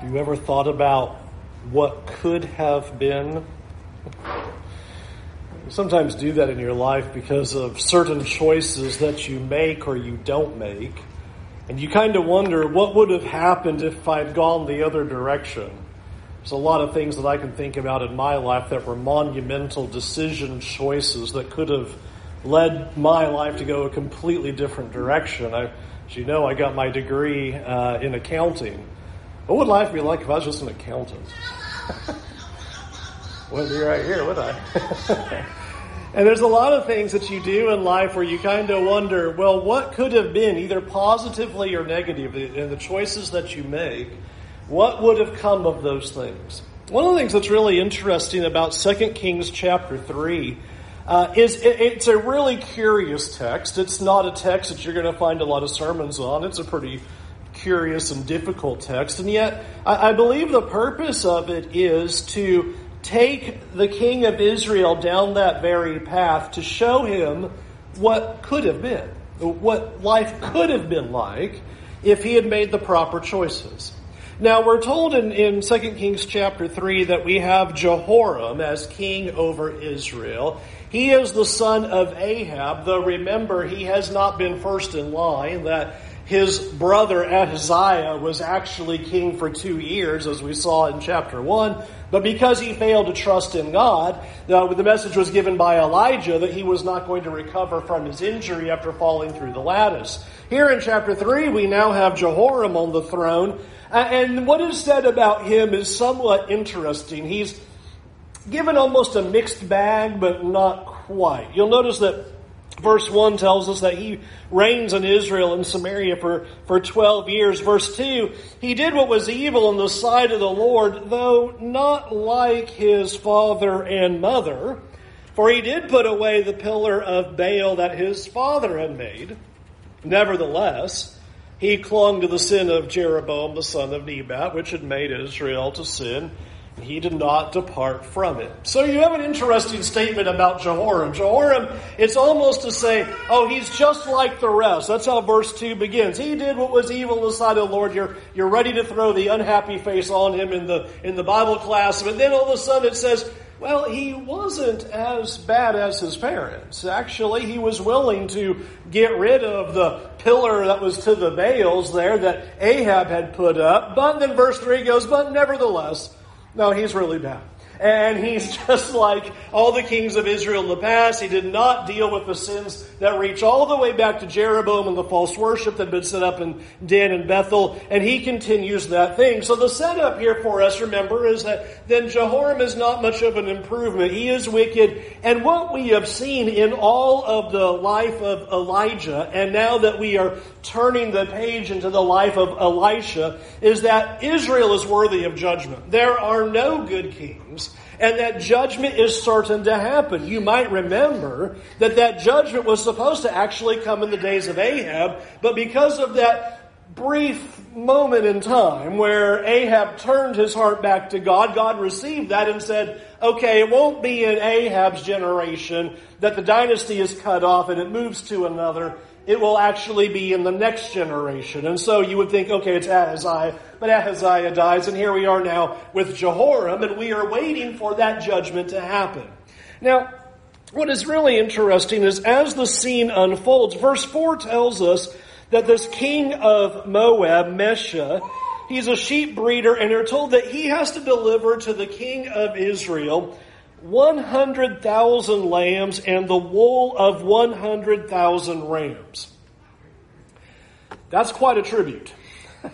Have you ever thought about what could have been? You sometimes do that in your life because of certain choices that you make or you don't make. And you kind of wonder what would have happened if I'd gone the other direction. There's a lot of things that I can think about in my life that were monumental decision choices that could have led my life to go a completely different direction. I, as you know, I got my degree uh, in accounting. What would life be like if I was just an accountant? Wouldn't be right here, would I? and there's a lot of things that you do in life where you kind of wonder, well, what could have been, either positively or negatively, in the choices that you make? What would have come of those things? One of the things that's really interesting about 2 Kings chapter 3 uh, is it, it's a really curious text. It's not a text that you're going to find a lot of sermons on. It's a pretty curious and difficult text. And yet, I, I believe the purpose of it is to take the king of Israel down that very path to show him what could have been, what life could have been like if he had made the proper choices. Now we're told in, in 2 Kings chapter 3 that we have Jehoram as king over Israel. He is the son of Ahab, though remember he has not been first in line, that his brother Ahaziah was actually king for two years, as we saw in chapter 1. But because he failed to trust in God, the message was given by Elijah that he was not going to recover from his injury after falling through the lattice. Here in chapter 3, we now have Jehoram on the throne. And what is said about him is somewhat interesting. He's given almost a mixed bag, but not quite. You'll notice that Verse 1 tells us that he reigns in Israel and Samaria for, for 12 years. Verse 2, he did what was evil in the sight of the Lord, though not like his father and mother, for he did put away the pillar of Baal that his father had made. Nevertheless, he clung to the sin of Jeroboam the son of Nebat, which had made Israel to sin he did not depart from it. So you have an interesting statement about Jehoram. Jehoram, it's almost to say, oh, he's just like the rest. That's how verse 2 begins. He did what was evil in the sight of the Lord. You're, you're ready to throw the unhappy face on him in the, in the Bible class. But then all of a sudden it says, well, he wasn't as bad as his parents. Actually, he was willing to get rid of the pillar that was to the Baals there that Ahab had put up. But then verse 3 goes, but nevertheless, no, he's really bad. And he's just like all the kings of Israel in the past. He did not deal with the sins that reach all the way back to Jeroboam and the false worship that had been set up in Dan and Bethel. And he continues that thing. So the setup here for us, remember, is that then Jehoram is not much of an improvement. He is wicked. And what we have seen in all of the life of Elijah, and now that we are turning the page into the life of Elisha, is that Israel is worthy of judgment. There are no good kings and that judgment is certain to happen. You might remember that that judgment was supposed to actually come in the days of Ahab, but because of that brief moment in time where Ahab turned his heart back to God, God received that and said, okay, it won't be in Ahab's generation that the dynasty is cut off and it moves to another it will actually be in the next generation. And so you would think, okay, it's Ahaziah, but Ahaziah dies, and here we are now with Jehoram, and we are waiting for that judgment to happen. Now, what is really interesting is as the scene unfolds, verse 4 tells us that this king of Moab, Mesha, he's a sheep breeder, and they're told that he has to deliver to the king of Israel 100,000 lambs and the wool of 100,000 rams. That's quite a tribute.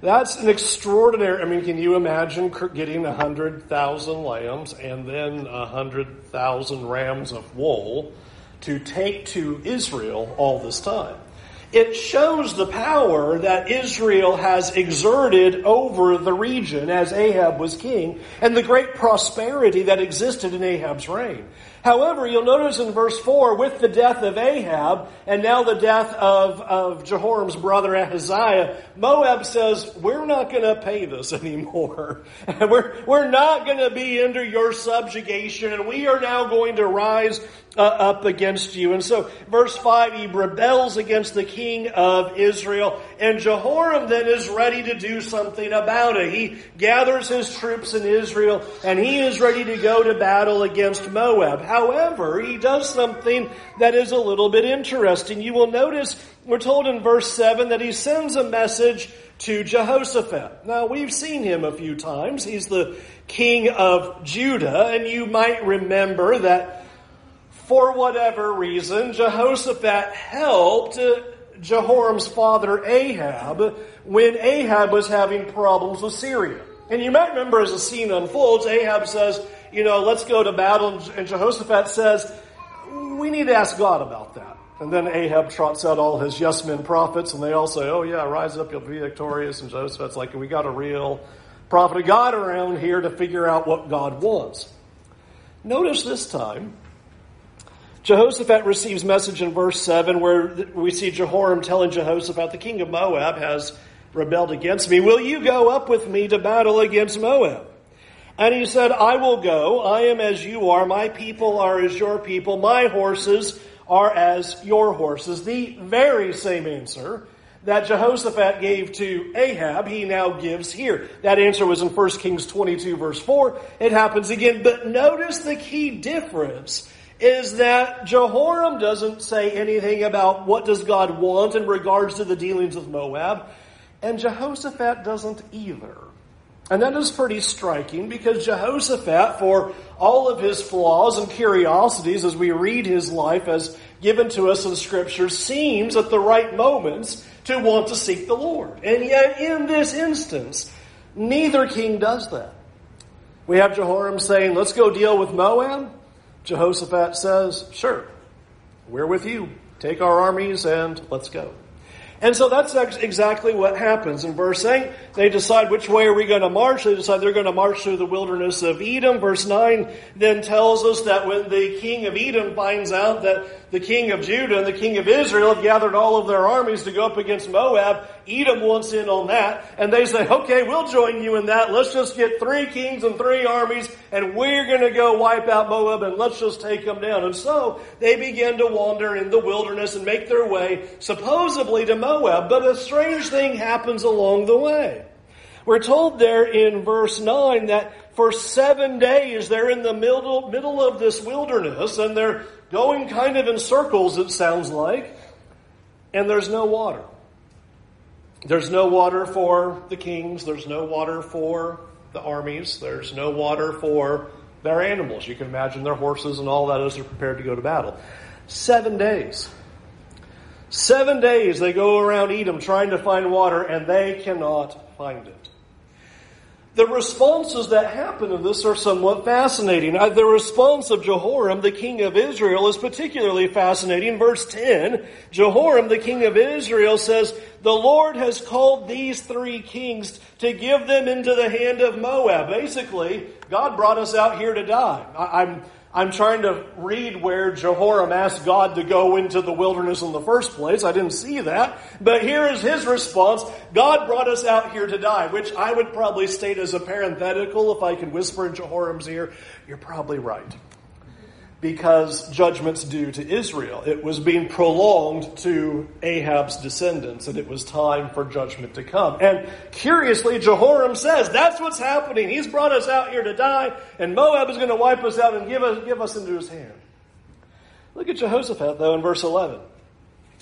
That's an extraordinary. I mean, can you imagine getting 100,000 lambs and then 100,000 rams of wool to take to Israel all this time? It shows the power that Israel has exerted over the region as Ahab was king and the great prosperity that existed in Ahab's reign. However, you'll notice in verse 4, with the death of Ahab and now the death of, of Jehoram's brother Ahaziah, Moab says, we're not going to pay this anymore. we're, we're not going to be under your subjugation and we are now going to rise uh, up against you. And so, verse 5, he rebels against the king of Israel. And Jehoram then is ready to do something about it. He gathers his troops in Israel and he is ready to go to battle against Moab. However, he does something that is a little bit interesting. You will notice we're told in verse 7 that he sends a message to Jehoshaphat. Now, we've seen him a few times. He's the king of Judah, and you might remember that for whatever reason, Jehoshaphat helped Jehoram's father Ahab when Ahab was having problems with Syria. And you might remember as the scene unfolds, Ahab says, you know, let's go to battle, and Jehoshaphat says, we need to ask God about that. And then Ahab trots out all his yes men prophets, and they all say, Oh, yeah, rise up, you'll be victorious. And Jehoshaphat's like, We got a real prophet of God around here to figure out what God wants. Notice this time, Jehoshaphat receives message in verse 7 where we see Jehoram telling Jehoshaphat, The king of Moab has rebelled against me. Will you go up with me to battle against Moab? And he said, I will go. I am as you are. My people are as your people. My horses are as your horses. The very same answer that Jehoshaphat gave to Ahab, he now gives here. That answer was in 1 Kings 22 verse 4. It happens again. But notice the key difference is that Jehoram doesn't say anything about what does God want in regards to the dealings with Moab, and Jehoshaphat doesn't either. And that is pretty striking because Jehoshaphat, for all of his flaws and curiosities as we read his life as given to us in Scripture, seems at the right moments to want to seek the Lord. And yet, in this instance, neither king does that. We have Jehoram saying, Let's go deal with Moab. Jehoshaphat says, Sure, we're with you. Take our armies and let's go. And so that's exactly what happens. In verse 8, they decide which way are we going to march. They decide they're going to march through the wilderness of Edom. Verse 9 then tells us that when the king of Edom finds out that the king of Judah and the king of Israel have gathered all of their armies to go up against Moab, Edom wants in on that. And they say, okay, we'll join you in that. Let's just get three kings and three armies and we're going to go wipe out Moab and let's just take them down. And so they begin to wander in the wilderness and make their way supposedly to Moab. But a strange thing happens along the way. We're told there in verse 9 that for seven days they're in the middle, middle of this wilderness and they're going kind of in circles, it sounds like, and there's no water. There's no water for the kings, there's no water for the armies, there's no water for their animals. You can imagine their horses and all that as they're prepared to go to battle. Seven days. Seven days they go around Edom trying to find water and they cannot find it. The responses that happen in this are somewhat fascinating. Uh, the response of Jehoram, the king of Israel, is particularly fascinating. Verse 10, Jehoram, the king of Israel, says, The Lord has called these three kings to give them into the hand of Moab. Basically, God brought us out here to die. I'm I'm trying to read where Jehoram asked God to go into the wilderness in the first place. I didn't see that. But here is his response. God brought us out here to die, which I would probably state as a parenthetical if I could whisper in Jehoram's ear. You're probably right because judgment's due to Israel. It was being prolonged to Ahab's descendants, and it was time for judgment to come. And curiously, Jehoram says, that's what's happening. He's brought us out here to die, and Moab is going to wipe us out and give us, give us into his hand. Look at Jehoshaphat, though, in verse 11.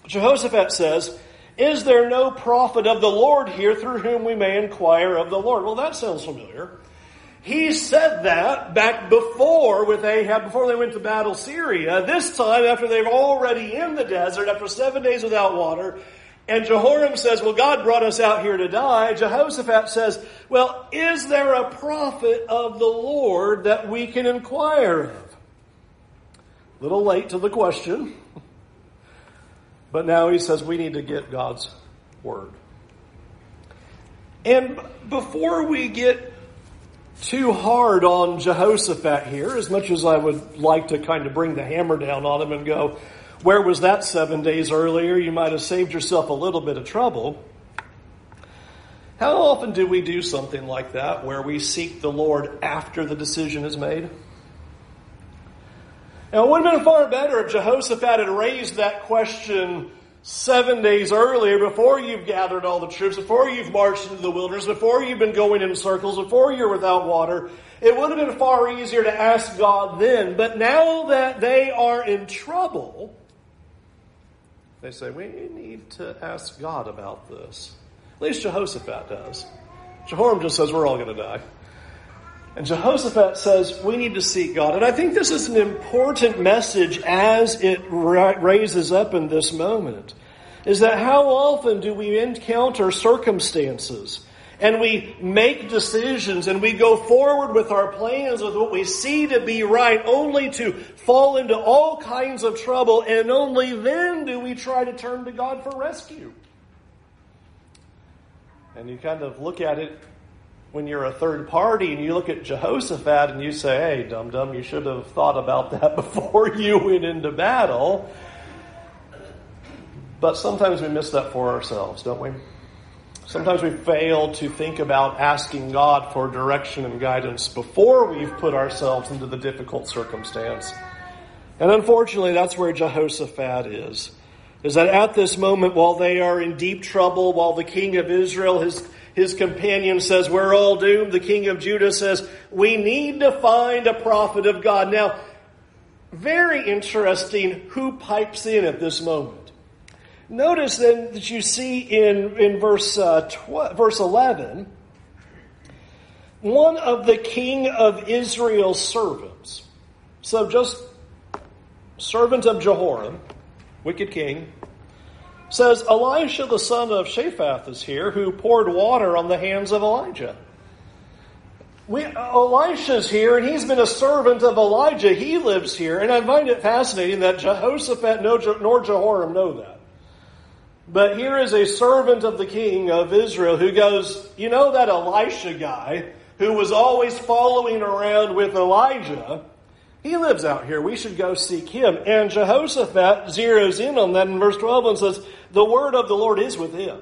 Jehoshaphat says, Is there no prophet of the Lord here through whom we may inquire of the Lord? Well, that sounds familiar. He said that back before with Ahab, before they went to battle Syria. This time, after they're already in the desert, after seven days without water, and Jehoram says, Well, God brought us out here to die. Jehoshaphat says, Well, is there a prophet of the Lord that we can inquire of? Little late to the question. But now he says we need to get God's word. And before we get too hard on Jehoshaphat here, as much as I would like to kind of bring the hammer down on him and go, where was that seven days earlier? You might have saved yourself a little bit of trouble. How often do we do something like that where we seek the Lord after the decision is made? Now, it would have been far better if Jehoshaphat had raised that question seven days earlier, before you've gathered all the troops, before you've marched into the wilderness, before you've been going in circles, before you're without water, it would have been far easier to ask God then. But now that they are in trouble, they say, we need to ask God about this. At least Jehoshaphat does. Jehoram just says, we're all going to die. And Jehoshaphat says, we need to seek God. And I think this is an important message as it raises up in this moment. Is that how often do we encounter circumstances and we make decisions and we go forward with our plans with what we see to be right only to fall into all kinds of trouble and only then do we try to turn to God for rescue. And you kind of look at it when you're a third party and you look at Jehoshaphat and you say, hey, dum dum, you should have thought about that before you went into battle. But sometimes we miss that for ourselves, don't we? Sometimes we fail to think about asking God for direction and guidance before we've put ourselves into the difficult circumstance. And unfortunately, that's where Jehoshaphat is. Is that at this moment, while they are in deep trouble, while the king of Israel, his his companion says, We're all doomed. The king of Judah says, We need to find a prophet of God. Now, very interesting who pipes in at this moment. Notice then that you see in, in verse, uh, tw- verse 11, one of the king of Israel's servants. So just servant of Jehoram, wicked king, says Elisha the son of Shaphat is here who poured water on the hands of Elijah. We, Elisha's here and he's been a servant of Elijah. He lives here. And I find it fascinating that Jehoshaphat nor Jehoram know that. But here is a servant of the king of Israel who goes, you know that Elisha guy who was always following around with Elijah? He lives out here. We should go seek him. And Jehoshaphat zeroes in on that in verse 12 and says, The word of the Lord is with him.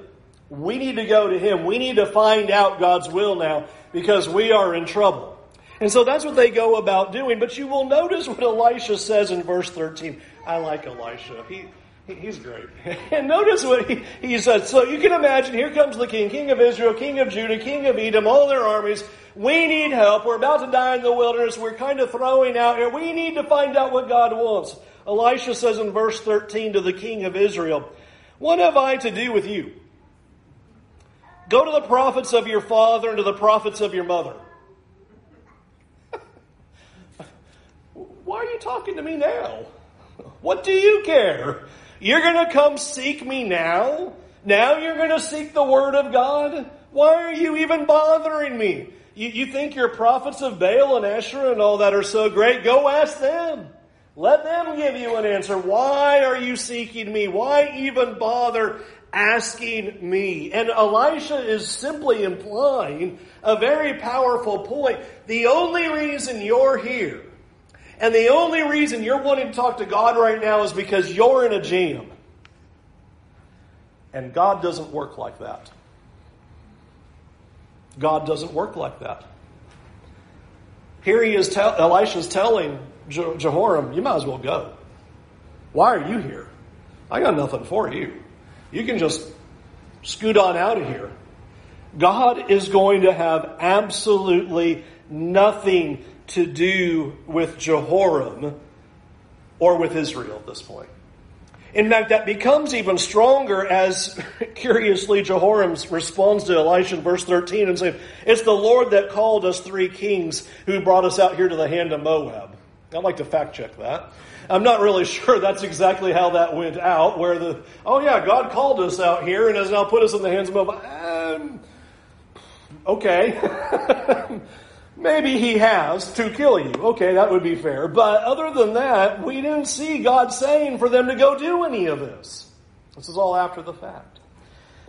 We need to go to him. We need to find out God's will now because we are in trouble. And so that's what they go about doing. But you will notice what Elisha says in verse 13. I like Elisha. He, He's great. And notice what he, he said. So you can imagine, here comes the king, king of Israel, king of Judah, king of Edom, all their armies. We need help. We're about to die in the wilderness. We're kind of throwing out here. We need to find out what God wants. Elisha says in verse 13 to the king of Israel, What have I to do with you? Go to the prophets of your father and to the prophets of your mother. Why are you talking to me now? What do you care? You're going to come seek me now? Now you're going to seek the word of God? Why are you even bothering me? You, you think your prophets of Baal and Asherah and all that are so great? Go ask them. Let them give you an answer. Why are you seeking me? Why even bother asking me? And Elisha is simply implying a very powerful point. The only reason you're here and the only reason you're wanting to talk to God right now is because you're in a jam. And God doesn't work like that. God doesn't work like that. Here he is, tell, Elisha's telling Je- Jehoram, you might as well go. Why are you here? I got nothing for you. You can just scoot on out of here. God is going to have absolutely nothing to do with Jehoram or with Israel at this point. In fact, that becomes even stronger as, curiously, Jehoram responds to Elisha in verse 13 and says, It's the Lord that called us three kings who brought us out here to the hand of Moab. I'd like to fact check that. I'm not really sure that's exactly how that went out, where the, oh yeah, God called us out here and has now put us in the hands of. Um, okay. Maybe he has to kill you. Okay, that would be fair. But other than that, we didn't see God saying for them to go do any of this. This is all after the fact.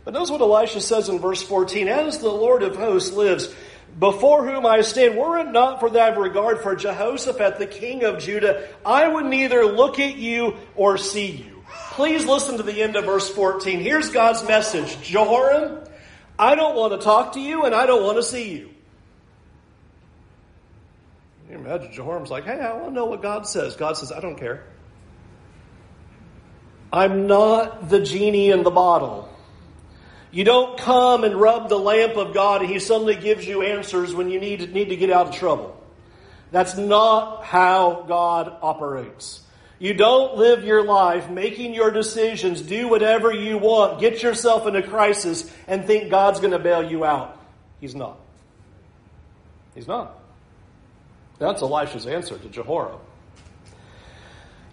But notice what Elisha says in verse 14 As the Lord of hosts lives, before whom I stand, were it not for that regard for Jehoshaphat, the king of Judah, I would neither look at you or see you. Please listen to the end of verse 14. Here's God's message Jehoram, I don't want to talk to you and I don't want to see you. You imagine Jehoram's like, hey, I want to know what God says. God says, I don't care. I'm not the genie in the bottle. You don't come and rub the lamp of God and He suddenly gives you answers when you need, need to get out of trouble. That's not how God operates. You don't live your life making your decisions, do whatever you want, get yourself in a crisis, and think God's going to bail you out. He's not. He's not. That's Elisha's answer to Jehoram.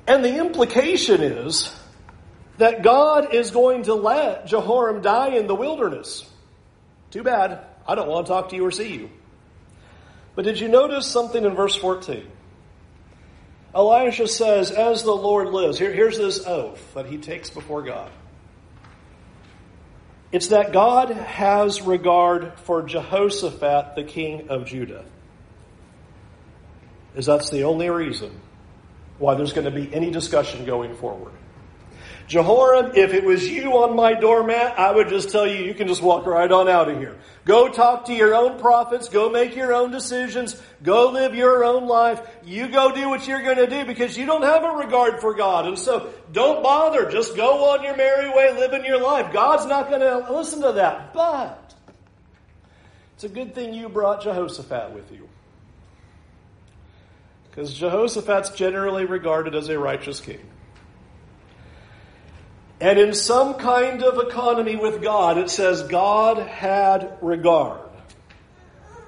And the implication is that God is going to let Jehoram die in the wilderness. Too bad. I don't want to talk to you or see you. But did you notice something in verse 14? Elisha says, As the Lord lives, here, here's this oath that he takes before God. It's that God has regard for Jehoshaphat, the king of Judah. Is that's the only reason why there's going to be any discussion going forward. Jehoram, if it was you on my doormat, I would just tell you, you can just walk right on out of here. Go talk to your own prophets. Go make your own decisions. Go live your own life. You go do what you're going to do because you don't have a regard for God. And so don't bother. Just go on your merry way, living your life. God's not going to listen to that. But it's a good thing you brought Jehoshaphat with you. Because Jehoshaphat's generally regarded as a righteous king. And in some kind of economy with God, it says God had regard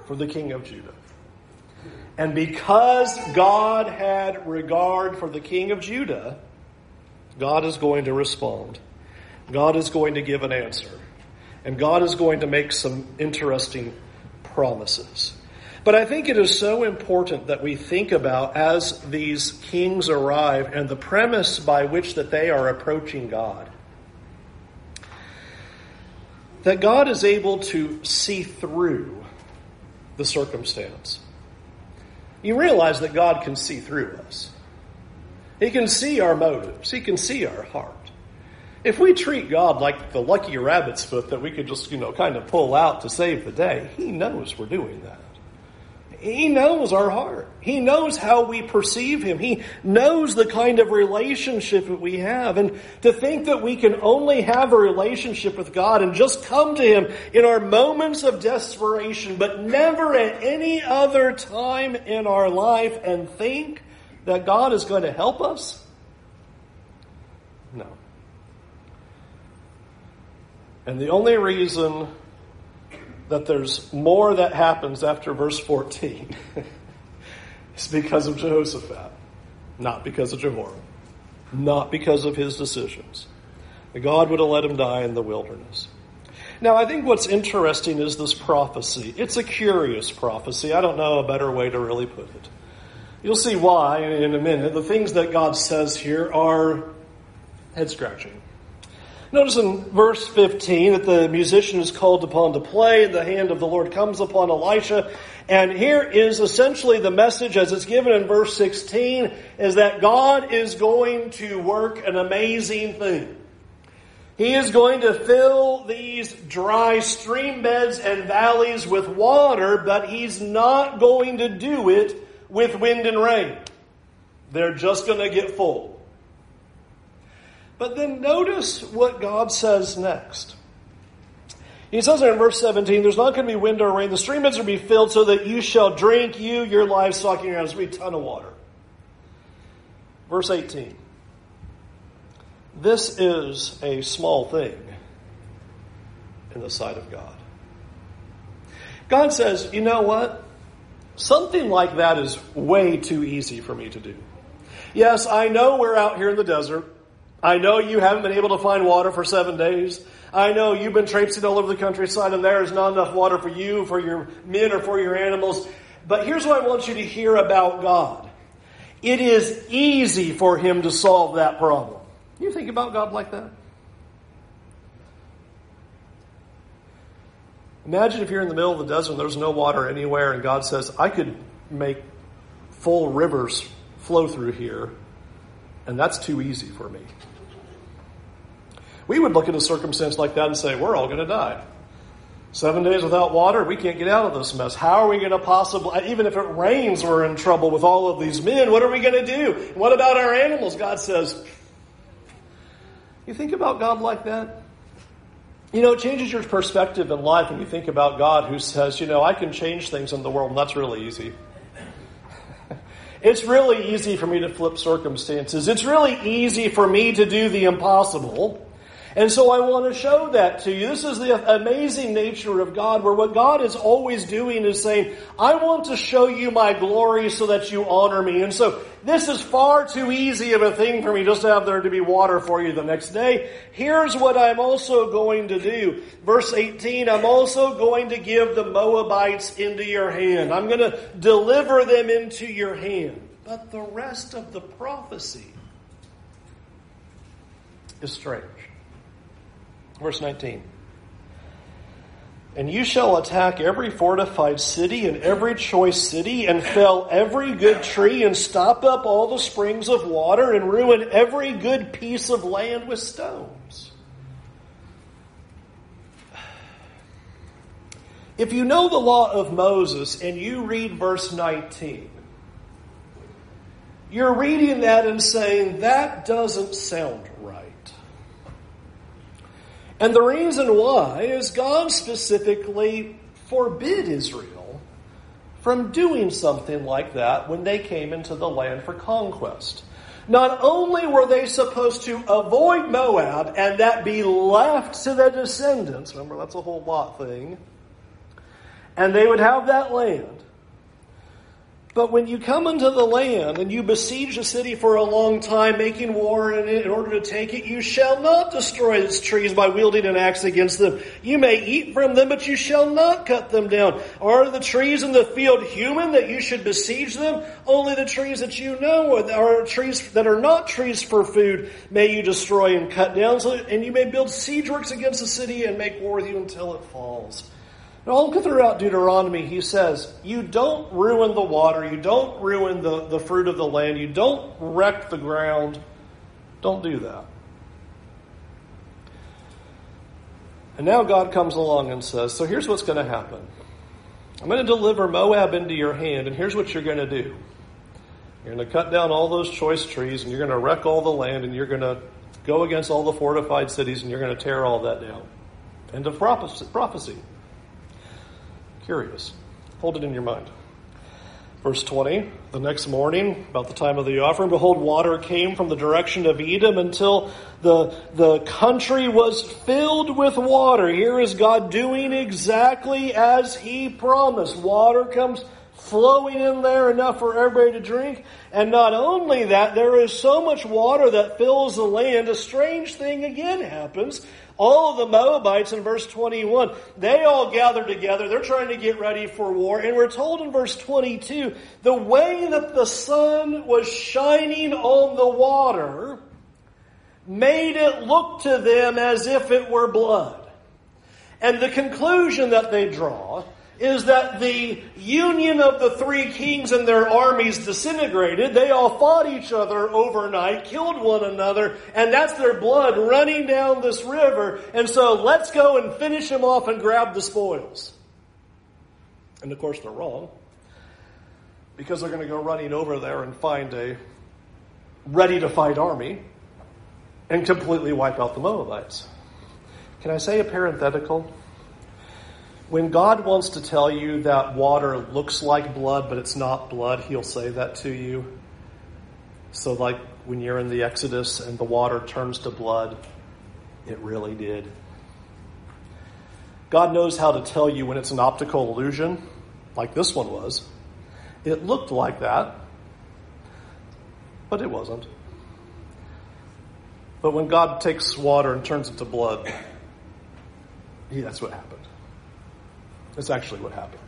for the king of Judah. And because God had regard for the king of Judah, God is going to respond. God is going to give an answer. And God is going to make some interesting promises. But I think it is so important that we think about as these kings arrive and the premise by which that they are approaching God. That God is able to see through the circumstance. You realize that God can see through us. He can see our motives. He can see our heart. If we treat God like the lucky rabbit's foot that we could just, you know, kind of pull out to save the day, He knows we're doing that. He knows our heart. He knows how we perceive Him. He knows the kind of relationship that we have. And to think that we can only have a relationship with God and just come to Him in our moments of desperation, but never at any other time in our life and think that God is going to help us? No. And the only reason that there's more that happens after verse 14 is because of Jehoshaphat, not because of Jehoram, not because of his decisions. God would have let him die in the wilderness. Now, I think what's interesting is this prophecy. It's a curious prophecy. I don't know a better way to really put it. You'll see why in a minute. The things that God says here are head scratching. Notice in verse 15 that the musician is called upon to play, and the hand of the Lord comes upon Elisha. And here is essentially the message as it's given in verse 16 is that God is going to work an amazing thing. He is going to fill these dry stream beds and valleys with water, but he's not going to do it with wind and rain. They're just going to get full. But then notice what God says next. He says in verse 17, there's not going to be wind or rain. The stream beds will be filled so that you shall drink, you, your livestock, and your animals. There's be a ton of water. Verse 18. This is a small thing in the sight of God. God says, you know what? Something like that is way too easy for me to do. Yes, I know we're out here in the desert. I know you haven't been able to find water for seven days. I know you've been traipsing all over the countryside and there is not enough water for you, for your men, or for your animals. But here's what I want you to hear about God. It is easy for Him to solve that problem. You think about God like that? Imagine if you're in the middle of the desert and there's no water anywhere and God says, I could make full rivers flow through here, and that's too easy for me. We would look at a circumstance like that and say, we're all going to die. Seven days without water, we can't get out of this mess. How are we going to possibly, even if it rains, we're in trouble with all of these men. What are we going to do? What about our animals? God says, You think about God like that? You know, it changes your perspective in life when you think about God who says, you know, I can change things in the world, and that's really easy. it's really easy for me to flip circumstances. It's really easy for me to do the impossible. And so I want to show that to you. This is the amazing nature of God, where what God is always doing is saying, I want to show you my glory so that you honor me. And so this is far too easy of a thing for me just to have there to be water for you the next day. Here's what I'm also going to do. Verse 18, I'm also going to give the Moabites into your hand. I'm going to deliver them into your hand. But the rest of the prophecy is strange. Verse 19. And you shall attack every fortified city and every choice city, and fell every good tree, and stop up all the springs of water, and ruin every good piece of land with stones. If you know the law of Moses and you read verse 19, you're reading that and saying, that doesn't sound right. And the reason why is God specifically forbid Israel from doing something like that when they came into the land for conquest. Not only were they supposed to avoid Moab and that be left to their descendants, remember that's a whole lot thing, and they would have that land. But when you come into the land and you besiege a city for a long time, making war in in order to take it, you shall not destroy its trees by wielding an axe against them. You may eat from them, but you shall not cut them down. Are the trees in the field human that you should besiege them? Only the trees that you know are trees that are not trees for food may you destroy and cut down, so, and you may build siege works against the city and make war with you until it falls. And all throughout Deuteronomy, he says, you don't ruin the water, you don't ruin the, the fruit of the land, you don't wreck the ground. Don't do that. And now God comes along and says, So here's what's going to happen. I'm going to deliver Moab into your hand, and here's what you're going to do. You're going to cut down all those choice trees, and you're going to wreck all the land, and you're going to go against all the fortified cities, and you're going to tear all that down. End of prophecy. Curious. Hold it in your mind. Verse 20, the next morning, about the time of the offering, behold, water came from the direction of Edom until the, the country was filled with water. Here is God doing exactly as He promised. Water comes flowing in there enough for everybody to drink. And not only that, there is so much water that fills the land. A strange thing again happens all of the Moabites in verse 21, they all gather together. They're trying to get ready for war. And we're told in verse 22, the way that the sun was shining on the water made it look to them as if it were blood. And the conclusion that they draw is that the union of the three kings and their armies disintegrated. They all fought each other overnight, killed one another, and that's their blood running down this river. And so let's go and finish them off and grab the spoils. And of course, they're wrong because they're going to go running over there and find a ready to fight army and completely wipe out the Moabites. Can I say a parenthetical? When God wants to tell you that water looks like blood, but it's not blood, He'll say that to you. So, like when you're in the Exodus and the water turns to blood, it really did. God knows how to tell you when it's an optical illusion, like this one was. It looked like that, but it wasn't. But when God takes water and turns it to blood, that's what happened. That's actually what happened.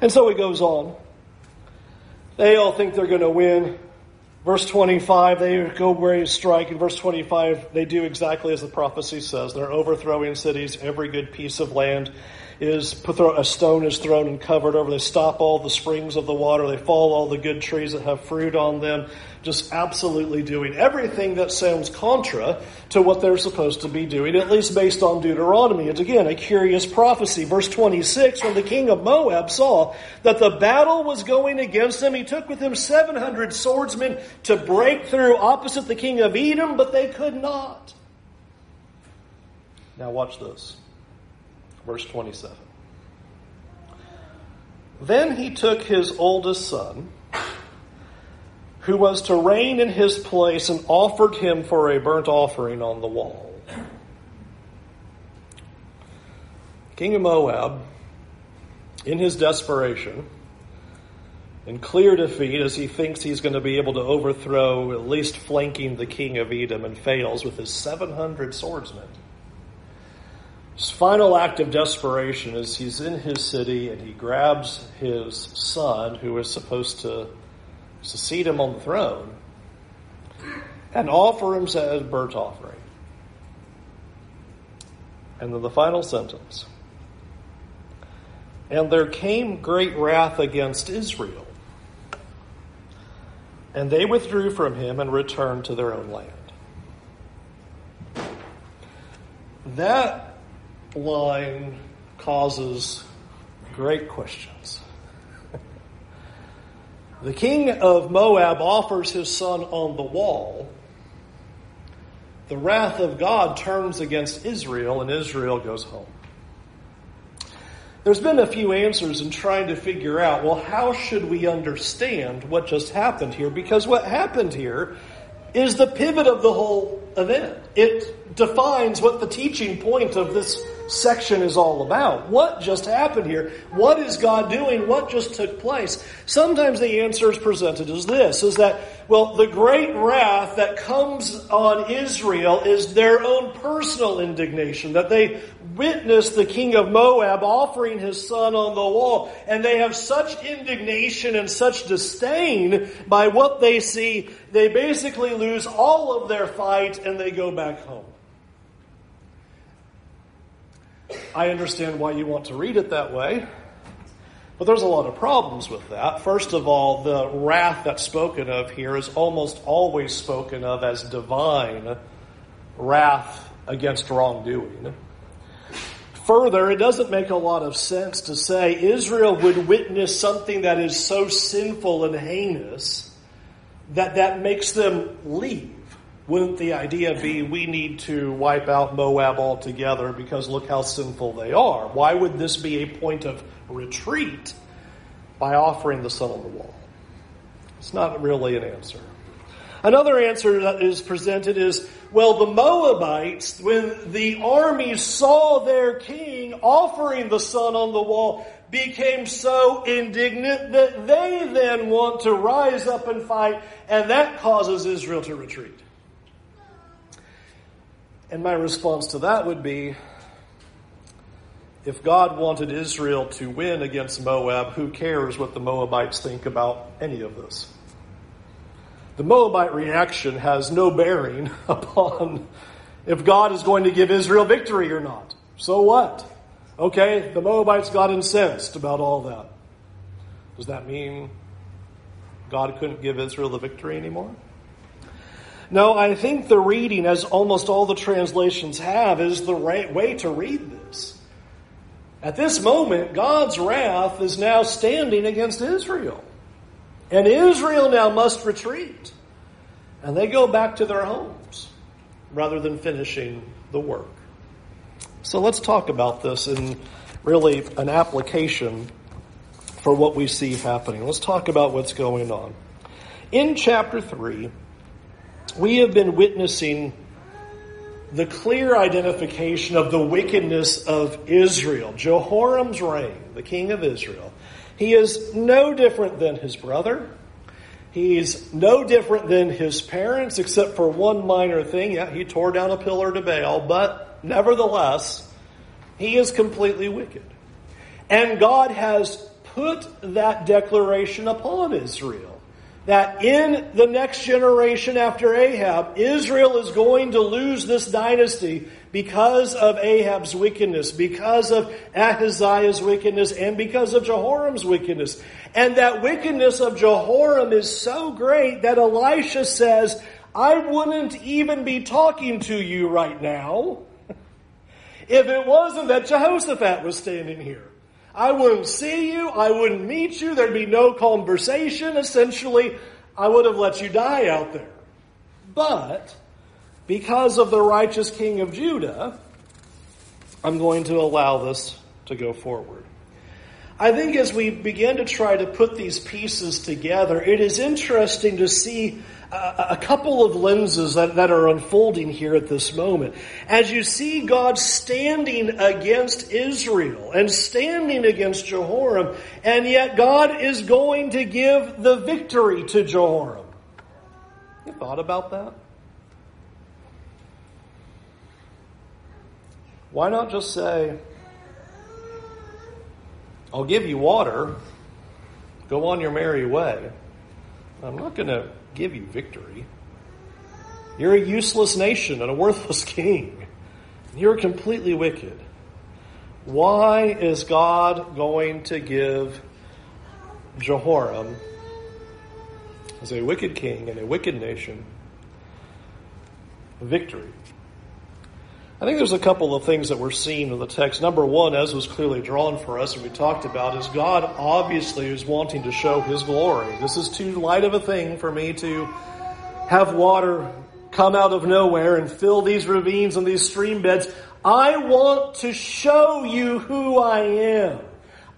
And so he goes on. They all think they're going to win. Verse 25, they go where to strike. In verse 25, they do exactly as the prophecy says. They're overthrowing cities, every good piece of land. Is put a stone is thrown and covered over. They stop all the springs of the water. They fall all the good trees that have fruit on them. Just absolutely doing everything that sounds contra to what they're supposed to be doing, at least based on Deuteronomy. It's again a curious prophecy. Verse 26, when the king of Moab saw that the battle was going against him, he took with him 700 swordsmen to break through opposite the king of Edom, but they could not. Now watch this. Verse 27. Then he took his oldest son, who was to reign in his place, and offered him for a burnt offering on the wall. King of Moab, in his desperation, in clear defeat as he thinks he's going to be able to overthrow, at least flanking the king of Edom, and fails with his 700 swordsmen. His final act of desperation is he's in his city and he grabs his son, who is supposed to succeed him on the throne, and offer him as a burnt offering. And then the final sentence. And there came great wrath against Israel. And they withdrew from him and returned to their own land. That line causes great questions. the king of Moab offers his son on the wall. The wrath of God turns against Israel, and Israel goes home. There's been a few answers in trying to figure out, well, how should we understand what just happened here? Because what happened here is the pivot of the whole event. It defines what the teaching point of this section is all about. What just happened here? What is God doing? What just took place? Sometimes the answer is presented as this, is that, well, the great wrath that comes on Israel is their own personal indignation, that they witness the king of Moab offering his son on the wall, and they have such indignation and such disdain by what they see, they basically lose all of their fight and they go back home. I understand why you want to read it that way. But there's a lot of problems with that. First of all, the wrath that's spoken of here is almost always spoken of as divine wrath against wrongdoing. Further, it doesn't make a lot of sense to say Israel would witness something that is so sinful and heinous that that makes them leave. Wouldn't the idea be we need to wipe out Moab altogether because look how sinful they are? Why would this be a point of retreat by offering the son on the wall? It's not really an answer. Another answer that is presented is well, the Moabites, when the army saw their king offering the son on the wall, became so indignant that they then want to rise up and fight, and that causes Israel to retreat. And my response to that would be if God wanted Israel to win against Moab, who cares what the Moabites think about any of this? The Moabite reaction has no bearing upon if God is going to give Israel victory or not. So what? Okay, the Moabites got incensed about all that. Does that mean God couldn't give Israel the victory anymore? No, I think the reading, as almost all the translations have, is the right way to read this. At this moment, God's wrath is now standing against Israel. And Israel now must retreat. And they go back to their homes rather than finishing the work. So let's talk about this in really an application for what we see happening. Let's talk about what's going on. In chapter 3, we have been witnessing the clear identification of the wickedness of Israel. Jehoram's reign, the king of Israel, he is no different than his brother. He's no different than his parents, except for one minor thing. Yeah, he tore down a pillar to Baal, but nevertheless, he is completely wicked. And God has put that declaration upon Israel that in the next generation after Ahab, Israel is going to lose this dynasty because of Ahab's wickedness, because of Ahaziah's wickedness, and because of Jehoram's wickedness. And that wickedness of Jehoram is so great that Elisha says, I wouldn't even be talking to you right now if it wasn't that Jehoshaphat was standing here. I wouldn't see you. I wouldn't meet you. There'd be no conversation. Essentially, I would have let you die out there. But because of the righteous king of Judah, I'm going to allow this to go forward. I think as we begin to try to put these pieces together, it is interesting to see a, couple of lenses that, that are unfolding here at this moment. As you see God standing against Israel and standing against Jehoram, and yet God is going to give the victory to Jehoram. You thought about that? Why not just say, I'll give you water, go on your merry way. I'm not going to give you victory. You're a useless nation and a worthless king. You're completely wicked. Why is God going to give Jehoram, as a wicked king and a wicked nation, victory? I think there's a couple of things that we're seeing in the text. Number one, as was clearly drawn for us and we talked about, is God obviously is wanting to show His glory. This is too light of a thing for me to have water come out of nowhere and fill these ravines and these stream beds. I want to show you who I am.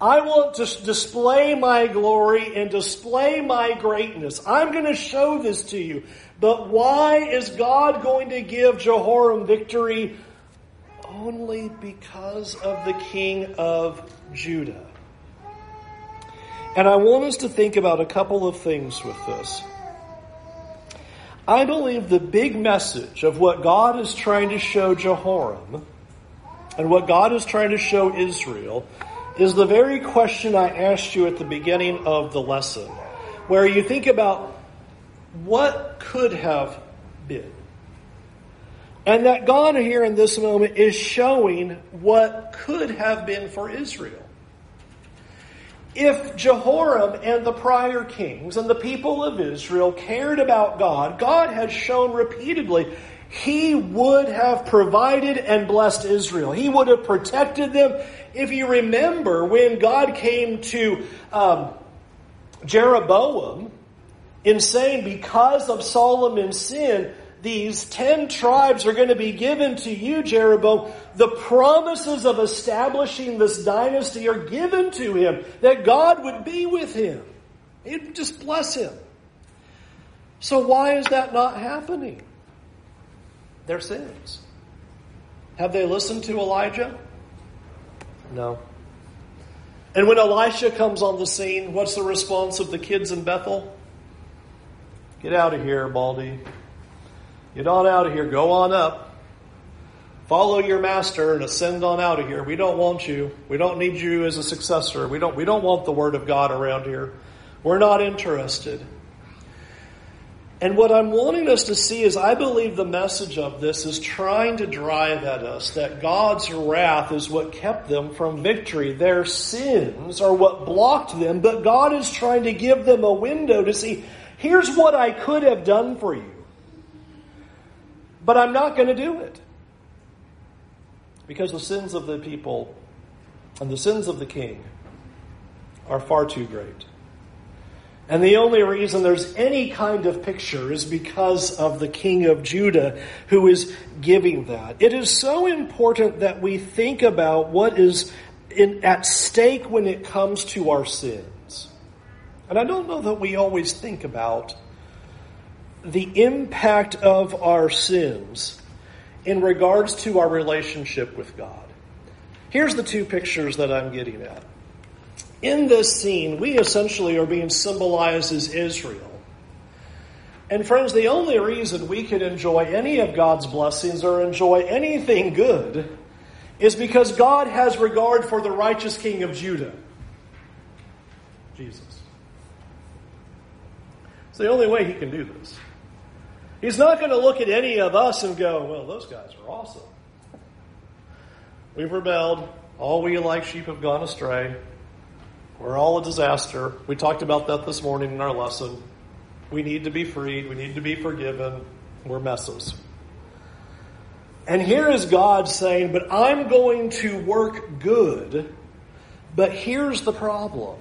I want to display my glory and display my greatness. I'm going to show this to you. But why is God going to give Jehoram victory only because of the king of Judah. And I want us to think about a couple of things with this. I believe the big message of what God is trying to show Jehoram and what God is trying to show Israel is the very question I asked you at the beginning of the lesson, where you think about what could have been. And that God here in this moment is showing what could have been for Israel. If Jehoram and the prior kings and the people of Israel cared about God, God has shown repeatedly he would have provided and blessed Israel. He would have protected them. If you remember when God came to um, Jeroboam in saying, because of Solomon's sin, these ten tribes are going to be given to you, Jeroboam. The promises of establishing this dynasty are given to him, that God would be with him. He'd just bless him. So why is that not happening? Their sins. Have they listened to Elijah? No. And when Elisha comes on the scene, what's the response of the kids in Bethel? Get out of here, Baldy. Get on out of here. Go on up. Follow your master and ascend on out of here. We don't want you. We don't need you as a successor. We don't, we don't want the word of God around here. We're not interested. And what I'm wanting us to see is I believe the message of this is trying to drive at us that God's wrath is what kept them from victory. Their sins are what blocked them, but God is trying to give them a window to see, here's what I could have done for you. But I'm not going to do it. Because the sins of the people and the sins of the king are far too great. And the only reason there's any kind of picture is because of the king of Judah who is giving that. It is so important that we think about what is in, at stake when it comes to our sins. And I don't know that we always think about the impact of our sins in regards to our relationship with God. Here's the two pictures that I'm getting at. In this scene, we essentially are being symbolized as Israel. And friends, the only reason we can enjoy any of God's blessings or enjoy anything good is because God has regard for the righteous king of Judah, Jesus. It's the only way he can do this. He's not going to look at any of us and go, well, those guys are awesome. We've rebelled. All we like sheep have gone astray. We're all a disaster. We talked about that this morning in our lesson. We need to be freed. We need to be forgiven. We're messes. And here is God saying, But I'm going to work good. But here's the problem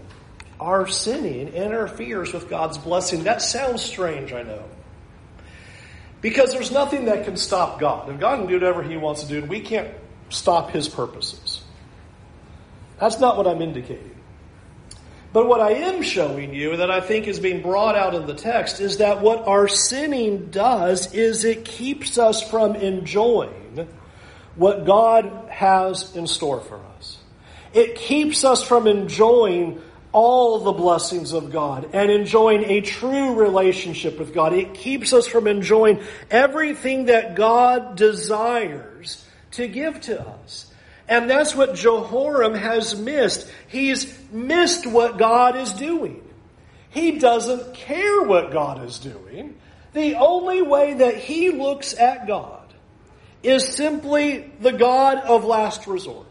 our sinning interferes with God's blessing. That sounds strange, I know. Because there's nothing that can stop God. If God can do whatever He wants to do, we can't stop His purposes. That's not what I'm indicating. But what I am showing you that I think is being brought out in the text is that what our sinning does is it keeps us from enjoying what God has in store for us. It keeps us from enjoying all the blessings of God and enjoying a true relationship with God. It keeps us from enjoying everything that God desires to give to us. And that's what Jehoram has missed. He's missed what God is doing. He doesn't care what God is doing. The only way that he looks at God is simply the God of last resort.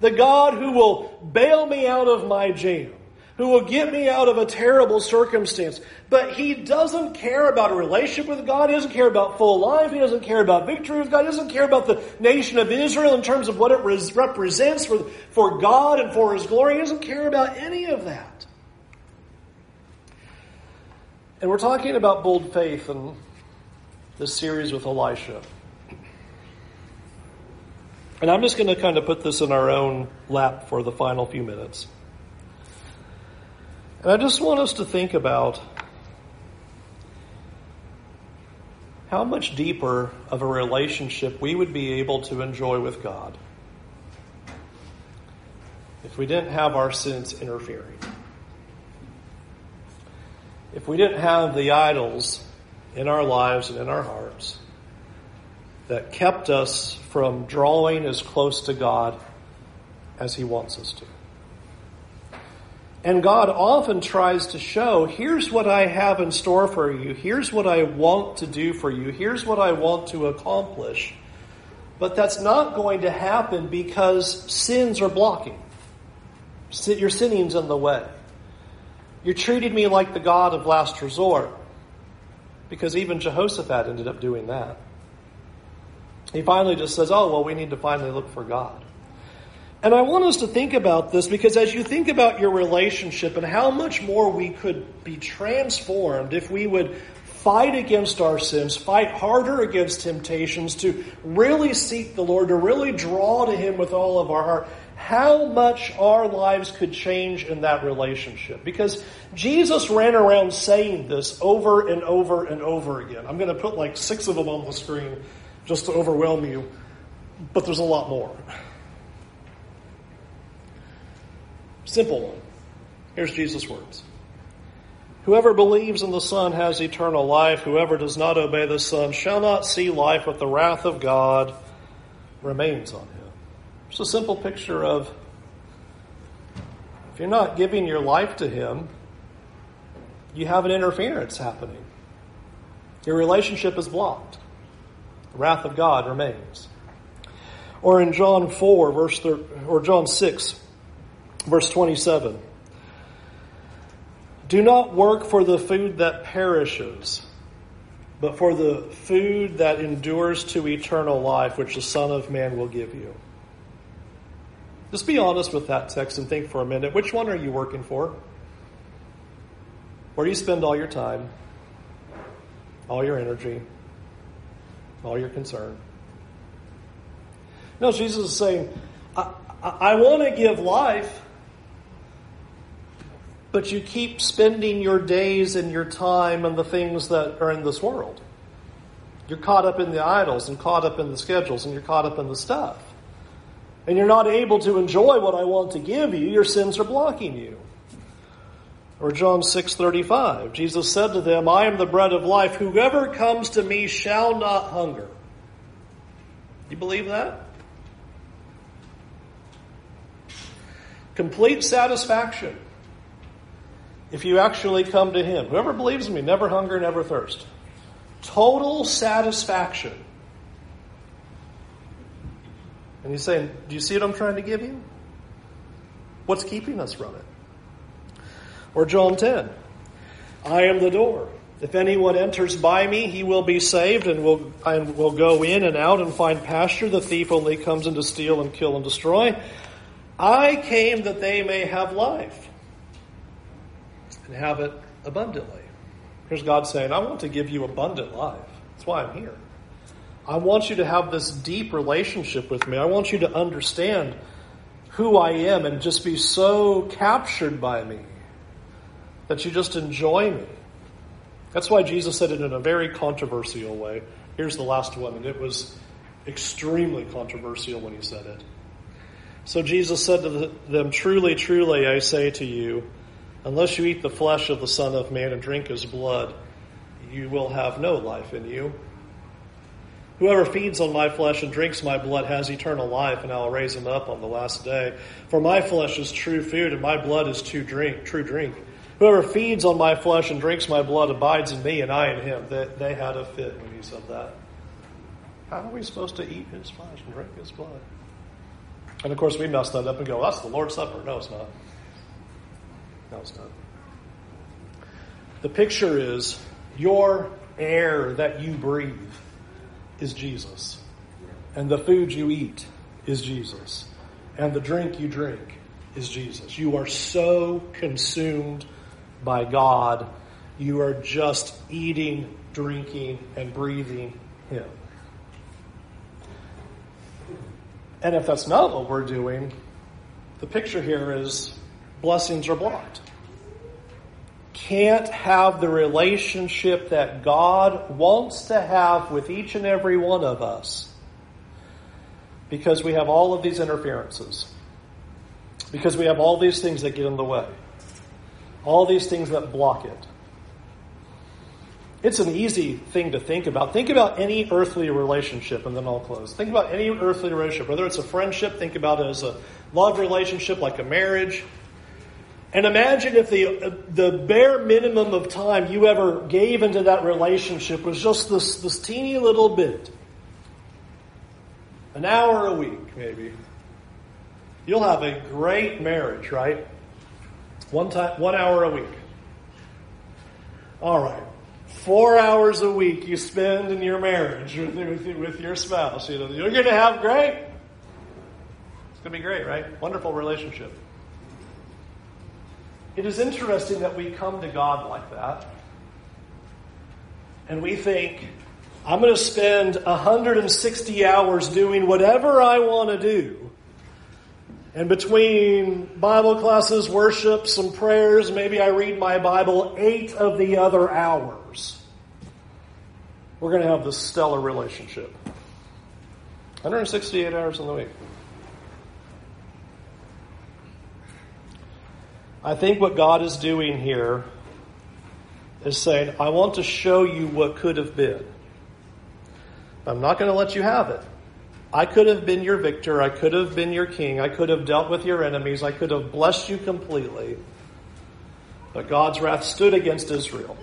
The God who will bail me out of my jam who will get me out of a terrible circumstance. But he doesn't care about a relationship with God. He doesn't care about full life. He doesn't care about victory with God. He doesn't care about the nation of Israel in terms of what it represents for, for God and for his glory. He doesn't care about any of that. And we're talking about bold faith in this series with Elisha. And I'm just going to kind of put this in our own lap for the final few minutes. And I just want us to think about how much deeper of a relationship we would be able to enjoy with God if we didn't have our sins interfering. If we didn't have the idols in our lives and in our hearts that kept us from drawing as close to God as He wants us to. And God often tries to show, here's what I have in store for you. Here's what I want to do for you. Here's what I want to accomplish. But that's not going to happen because sins are blocking. Your sinning's in the way. You're treating me like the God of last resort. Because even Jehoshaphat ended up doing that. He finally just says, oh, well, we need to finally look for God. And I want us to think about this because as you think about your relationship and how much more we could be transformed if we would fight against our sins, fight harder against temptations, to really seek the Lord, to really draw to Him with all of our heart, how much our lives could change in that relationship. Because Jesus ran around saying this over and over and over again. I'm going to put like six of them on the screen just to overwhelm you, but there's a lot more. Simple one. Here's Jesus' words. Whoever believes in the Son has eternal life. Whoever does not obey the Son shall not see life, but the wrath of God remains on him. It's a simple picture of if you're not giving your life to Him, you have an interference happening. Your relationship is blocked. The wrath of God remains. Or in John 4, verse 3, or John 6, Verse 27 Do not work for the food that perishes, but for the food that endures to eternal life, which the Son of Man will give you. Just be honest with that text and think for a minute. Which one are you working for? Where do you spend all your time, all your energy, all your concern? No, Jesus is saying, I, I, I want to give life but you keep spending your days and your time on the things that are in this world. You're caught up in the idols and caught up in the schedules and you're caught up in the stuff. And you're not able to enjoy what I want to give you. Your sins are blocking you. Or John 6:35, Jesus said to them, "I am the bread of life. Whoever comes to me shall not hunger." Do you believe that? Complete satisfaction if you actually come to Him. Whoever believes in me, never hunger, never thirst. Total satisfaction. And he's saying, Do you see what I'm trying to give you? What's keeping us from it? Or John 10 I am the door. If anyone enters by me, he will be saved and will, and will go in and out and find pasture. The thief only comes in to steal and kill and destroy. I came that they may have life and have it abundantly. Here's God saying, I want to give you abundant life. That's why I'm here. I want you to have this deep relationship with me. I want you to understand who I am and just be so captured by me that you just enjoy me. That's why Jesus said it in a very controversial way. Here's the last one, and it was extremely controversial when he said it. So Jesus said to them, Truly, truly, I say to you, unless you eat the flesh of the Son of Man and drink his blood, you will have no life in you. Whoever feeds on my flesh and drinks my blood has eternal life, and I will raise him up on the last day. For my flesh is true food, and my blood is true drink. True drink. Whoever feeds on my flesh and drinks my blood abides in me, and I in him. They, they had a fit when he said that. How are we supposed to eat his flesh and drink his blood? And of course, we mess that up and go, that's the Lord's Supper. No, it's not. No, it's not. The picture is your air that you breathe is Jesus. And the food you eat is Jesus. And the drink you drink is Jesus. You are so consumed by God, you are just eating, drinking, and breathing Him. And if that's not what we're doing, the picture here is blessings are blocked. Can't have the relationship that God wants to have with each and every one of us because we have all of these interferences. Because we have all these things that get in the way. All these things that block it. It's an easy thing to think about. Think about any earthly relationship, and then I'll close. Think about any earthly relationship, whether it's a friendship, think about it as a love relationship, like a marriage. And imagine if the, the bare minimum of time you ever gave into that relationship was just this, this teeny little bit. An hour a week, maybe. You'll have a great marriage, right? One time, one hour a week. All right four hours a week you spend in your marriage with, with, with your spouse, you know, you're going to have great. It's going to be great, right? Wonderful relationship. It is interesting that we come to God like that. And we think, I'm going to spend 160 hours doing whatever I want to do. And between Bible classes, worship, some prayers, maybe I read my Bible eight of the other hours. We're going to have this stellar relationship. 168 hours in the week. I think what God is doing here is saying, I want to show you what could have been. I'm not going to let you have it. I could have been your victor. I could have been your king. I could have dealt with your enemies. I could have blessed you completely. But God's wrath stood against Israel.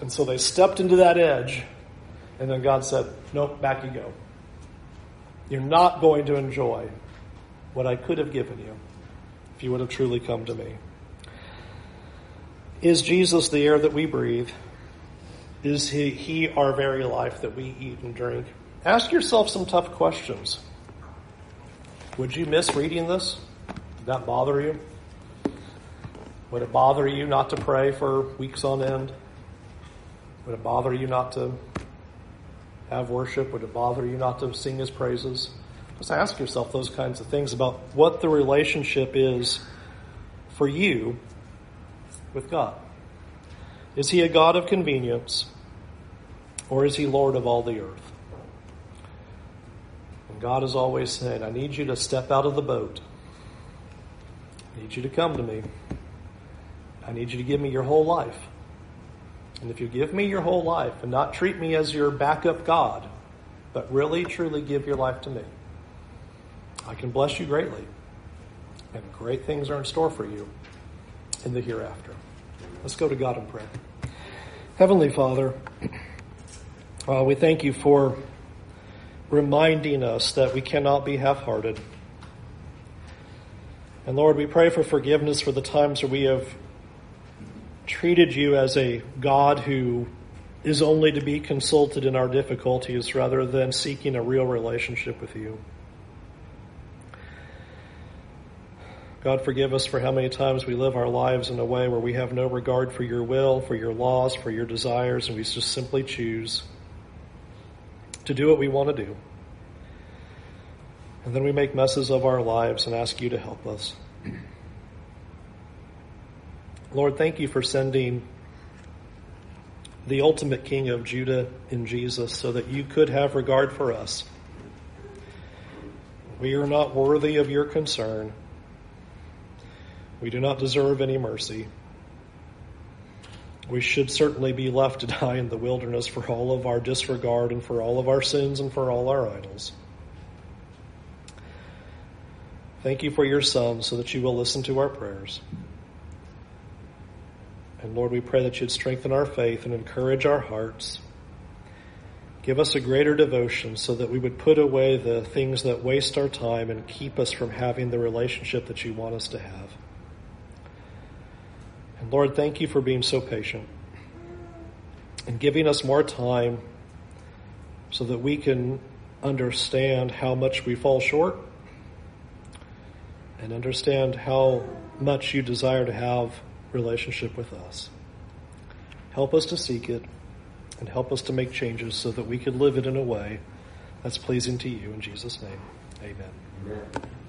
And so they stepped into that edge. And then God said, Nope, back you go. You're not going to enjoy what I could have given you you would have truly come to me. Is Jesus the air that we breathe? Is he, he our very life that we eat and drink? Ask yourself some tough questions. Would you miss reading this? Did that bother you? Would it bother you not to pray for weeks on end? Would it bother you not to have worship? Would it bother you not to sing his praises? Just ask yourself those kinds of things about what the relationship is for you with God. Is he a God of convenience or is he Lord of all the earth? And God is always saying, I need you to step out of the boat. I need you to come to me. I need you to give me your whole life. And if you give me your whole life and not treat me as your backup God, but really, truly give your life to me, I can bless you greatly. And great things are in store for you in the hereafter. Let's go to God and pray. Heavenly Father, uh, we thank you for reminding us that we cannot be half hearted. And Lord, we pray for forgiveness for the times where we have treated you as a God who is only to be consulted in our difficulties rather than seeking a real relationship with you. God, forgive us for how many times we live our lives in a way where we have no regard for your will, for your laws, for your desires, and we just simply choose to do what we want to do. And then we make messes of our lives and ask you to help us. Lord, thank you for sending the ultimate King of Judah in Jesus so that you could have regard for us. We are not worthy of your concern. We do not deserve any mercy. We should certainly be left to die in the wilderness for all of our disregard and for all of our sins and for all our idols. Thank you for your Son so that you will listen to our prayers. And Lord, we pray that you'd strengthen our faith and encourage our hearts. Give us a greater devotion so that we would put away the things that waste our time and keep us from having the relationship that you want us to have. Lord, thank you for being so patient and giving us more time so that we can understand how much we fall short and understand how much you desire to have relationship with us. Help us to seek it and help us to make changes so that we can live it in a way that's pleasing to you. In Jesus' name, amen. amen.